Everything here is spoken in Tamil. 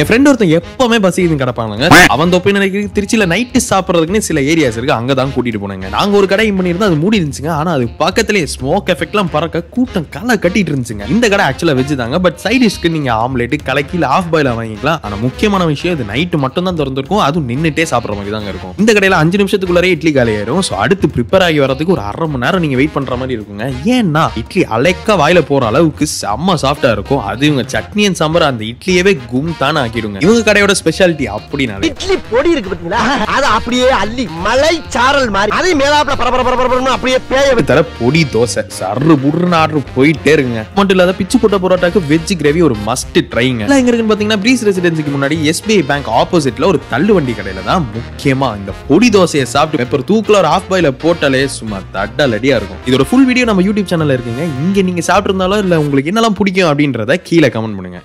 என் ஃப்ரெண்ட் ஒருத்தன் எப்பவுமே பசிக்குதுன்னு கிடப்பாங்க அவன் தொப்பை நினைக்கிற திருச்சியில நைட்டு சாப்பிட்றதுக்குன்னு சில ஏரியாஸ் இருக்கு. அங்க தான் கூட்டிட்டு போனாங்க. நாங்க ஒரு கடை பண்ணியிருந்தா அது மூடி இருந்துச்சுங்க. ஆனா அது பக்கத்துலயே ஸ்மோக் எஃபெக்ட்லாம் பறக்க கூட்டம் களை கட்டிட்டு இருந்துச்சுங்க. இந்த கடை ஆக்சுவலா வெஜ் தாங்க. பட் சைட் டிஷ்க்கு நீங்க ஆம்லெட் கலக்கில ஆஃப் பாயில வாங்கிக்கலாம். ஆனா முக்கியமான விஷயம் இது நைட்டு மட்டும் தான் திறந்திருக்கும். அதுவும் நின்னுட்டே சாப்பிடுற மாதிரி தாங்க இருக்கும். இந்த கடையில அஞ்சு நிமிஷத்துக்குள்ளே இட்லி காலி ஆயிரும். ஸோ அடுத்து ப்ரிப்பேர் ஆகி வரதுக்கு ஒரு அரை மணி நேரம் நீங்க வெயிட் பண்ற மாதிரி இருக்குங்க. ஏன்னா இட்லி அலைக்க வாயில போற அளவுக்கு செம்ம சாஃப்டா இருக்கும். அது இவங்க சட்னி அண்ட் சாம்பார் அந்த இட்லியவே கும் தானே ஆக்கிடுங்க. இவங்க கடையோட ஸ்பெஷாலிட்டி அப்படின்னாலே. இட்லி பொடி இருக்கு பாத்தீங்களா? அது அப்படியே அள்ளி மலை சாரல் மாதிரி அதை மேலாப்ல பரபர பரபரன்னு அப்படியே பேய தர பொடி தோசை. சர்ரு புடுன்னு ஆர்டர் போயிட்டே இருக்குங்க. மட்டும் இல்லாத பிச்சு போட்ட பரோட்டாக்கு வெஜ் கிரேவி ஒரு மஸ்ட் ட்ரைங்க எல்லாம் எங்க இருக்குன்னு பாத்தீங்கன்னா ப்ரீஸ் ரெசிடென்சிக்கு முன்னாடி எஸ்பிஐ பேங்க் ஆப்போசிட்ல ஒரு தள்ளு வண்டி கடையில தான் முக்கியமா இந்த பொடி தோசையை சாப்பிட்டு பெப்பர் தூக்கல ஒரு ஆஃப் பாயில போட்டாலே சும்மா தட்டலடியா இருக்கும். இதோட ஃபுல் வீடியோ நம்ம யூடியூப் சேனல்ல இருக்குங்க. இங்க நீங்க சாப்பிட்டு இருந்தாலும் இல்ல உங்களுக்கு என்னெல்லாம் பிடிக்கும் அப்படின்றத கீழே கமெண்ட் பண்ணுங்க.